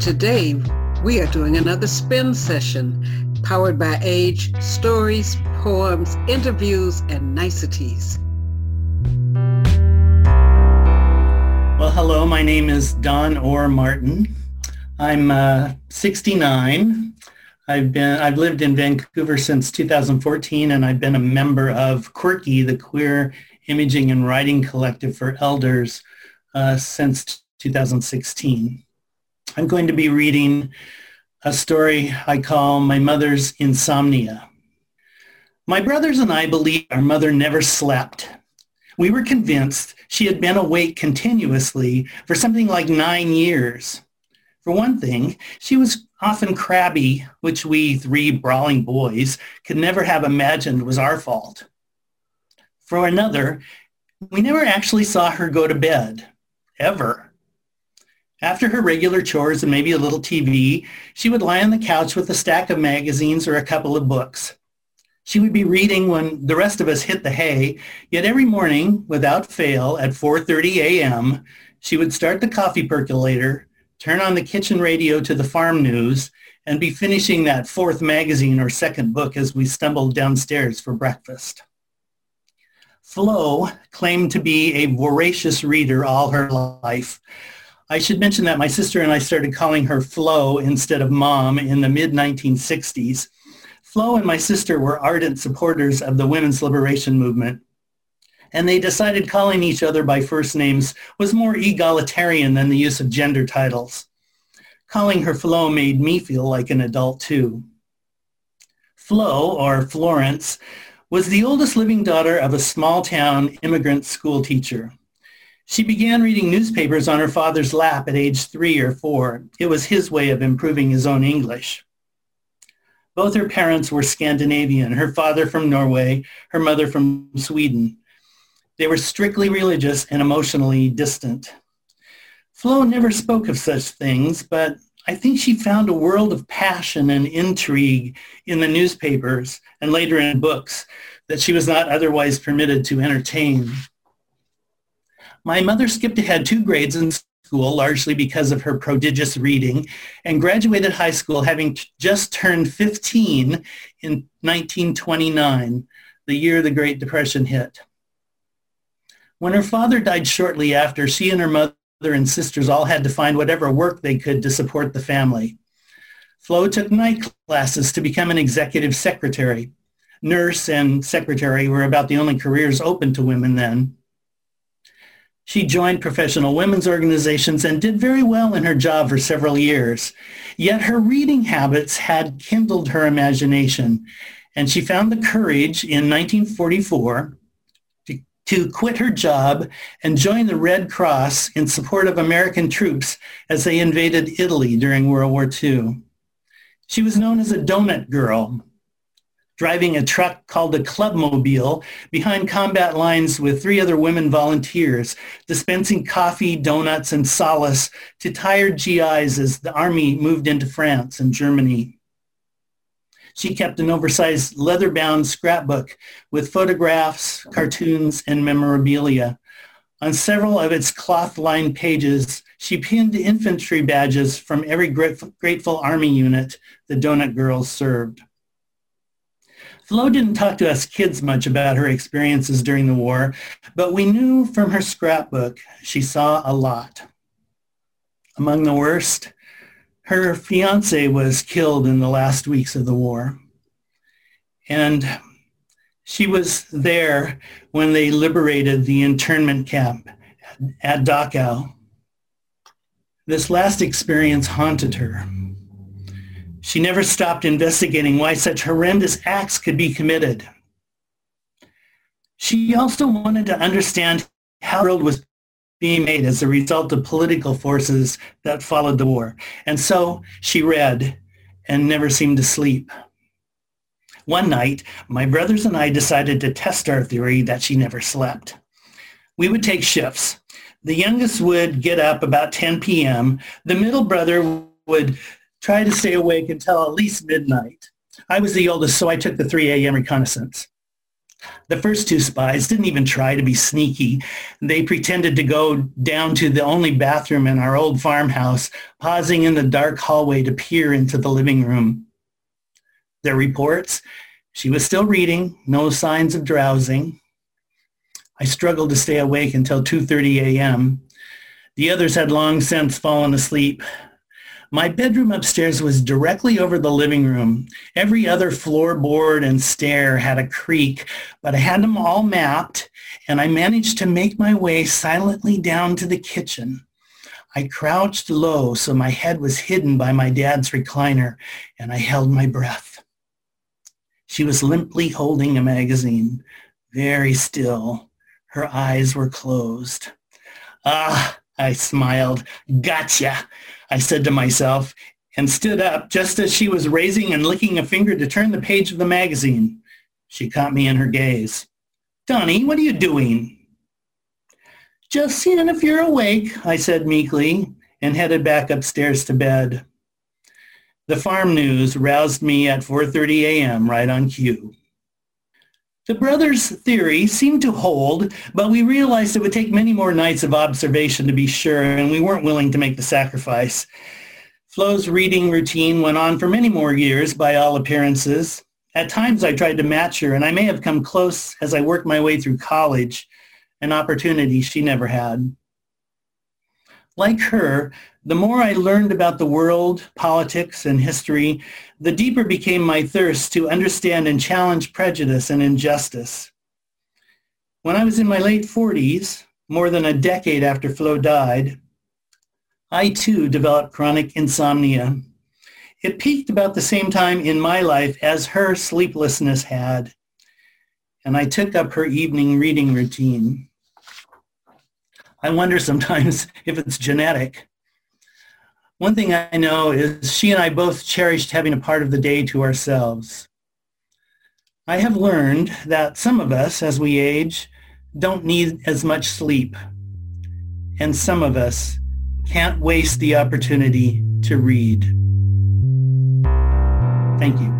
Today, we are doing another spin session powered by age, stories, poems, interviews, and niceties. Well, hello, my name is Don Orr Martin. I'm uh, 69. I've been I've lived in Vancouver since 2014 and I've been a member of QUIRK-e, the queer imaging and writing collective for elders uh, since 2016. I'm going to be reading a story I call My Mother's Insomnia. My brothers and I believe our mother never slept. We were convinced she had been awake continuously for something like nine years. For one thing, she was often crabby, which we three brawling boys could never have imagined was our fault. For another, we never actually saw her go to bed, ever. After her regular chores and maybe a little TV, she would lie on the couch with a stack of magazines or a couple of books. She would be reading when the rest of us hit the hay, yet every morning, without fail, at 4.30 a.m., she would start the coffee percolator, turn on the kitchen radio to the farm news, and be finishing that fourth magazine or second book as we stumbled downstairs for breakfast. Flo claimed to be a voracious reader all her life, I should mention that my sister and I started calling her Flo instead of Mom in the mid-1960s. Flo and my sister were ardent supporters of the women's liberation movement, and they decided calling each other by first names was more egalitarian than the use of gender titles. Calling her Flo made me feel like an adult too. Flo, or Florence, was the oldest living daughter of a small town immigrant school teacher. She began reading newspapers on her father's lap at age three or four. It was his way of improving his own English. Both her parents were Scandinavian, her father from Norway, her mother from Sweden. They were strictly religious and emotionally distant. Flo never spoke of such things, but I think she found a world of passion and intrigue in the newspapers and later in books that she was not otherwise permitted to entertain. My mother skipped ahead two grades in school, largely because of her prodigious reading, and graduated high school having just turned 15 in 1929, the year the Great Depression hit. When her father died shortly after, she and her mother and sisters all had to find whatever work they could to support the family. Flo took night classes to become an executive secretary. Nurse and secretary were about the only careers open to women then. She joined professional women's organizations and did very well in her job for several years. Yet her reading habits had kindled her imagination, and she found the courage in 1944 to, to quit her job and join the Red Cross in support of American troops as they invaded Italy during World War II. She was known as a donut girl driving a truck called a clubmobile behind combat lines with three other women volunteers, dispensing coffee, donuts, and solace to tired GIs as the army moved into France and Germany. She kept an oversized leather-bound scrapbook with photographs, cartoons, and memorabilia. On several of its cloth-lined pages, she pinned infantry badges from every grateful Army unit the Donut Girls served. Flo didn't talk to us kids much about her experiences during the war, but we knew from her scrapbook she saw a lot. Among the worst, her fiance was killed in the last weeks of the war. And she was there when they liberated the internment camp at Dachau. This last experience haunted her. She never stopped investigating why such horrendous acts could be committed. She also wanted to understand how the world was being made as a result of political forces that followed the war. And so she read and never seemed to sleep. One night, my brothers and I decided to test our theory that she never slept. We would take shifts. The youngest would get up about 10 p.m. The middle brother would try to stay awake until at least midnight. I was the oldest, so I took the 3 a.m. reconnaissance. The first two spies didn't even try to be sneaky. They pretended to go down to the only bathroom in our old farmhouse, pausing in the dark hallway to peer into the living room. Their reports, she was still reading, no signs of drowsing. I struggled to stay awake until 2.30 a.m. The others had long since fallen asleep. My bedroom upstairs was directly over the living room. Every other floorboard and stair had a creak, but I had them all mapped, and I managed to make my way silently down to the kitchen. I crouched low so my head was hidden by my dad's recliner, and I held my breath. She was limply holding a magazine, very still. Her eyes were closed. Ah, I smiled. Gotcha. I said to myself, and stood up just as she was raising and licking a finger to turn the page of the magazine. She caught me in her gaze. Donnie, what are you doing? Just seeing if you're awake, I said meekly, and headed back upstairs to bed. The farm news roused me at 4.30 a.m. right on cue. The brothers' theory seemed to hold, but we realized it would take many more nights of observation to be sure, and we weren't willing to make the sacrifice. Flo's reading routine went on for many more years by all appearances. At times I tried to match her, and I may have come close as I worked my way through college, an opportunity she never had. Like her, the more I learned about the world, politics, and history, the deeper became my thirst to understand and challenge prejudice and injustice. When I was in my late 40s, more than a decade after Flo died, I too developed chronic insomnia. It peaked about the same time in my life as her sleeplessness had, and I took up her evening reading routine. I wonder sometimes if it's genetic. One thing I know is she and I both cherished having a part of the day to ourselves. I have learned that some of us, as we age, don't need as much sleep. And some of us can't waste the opportunity to read. Thank you.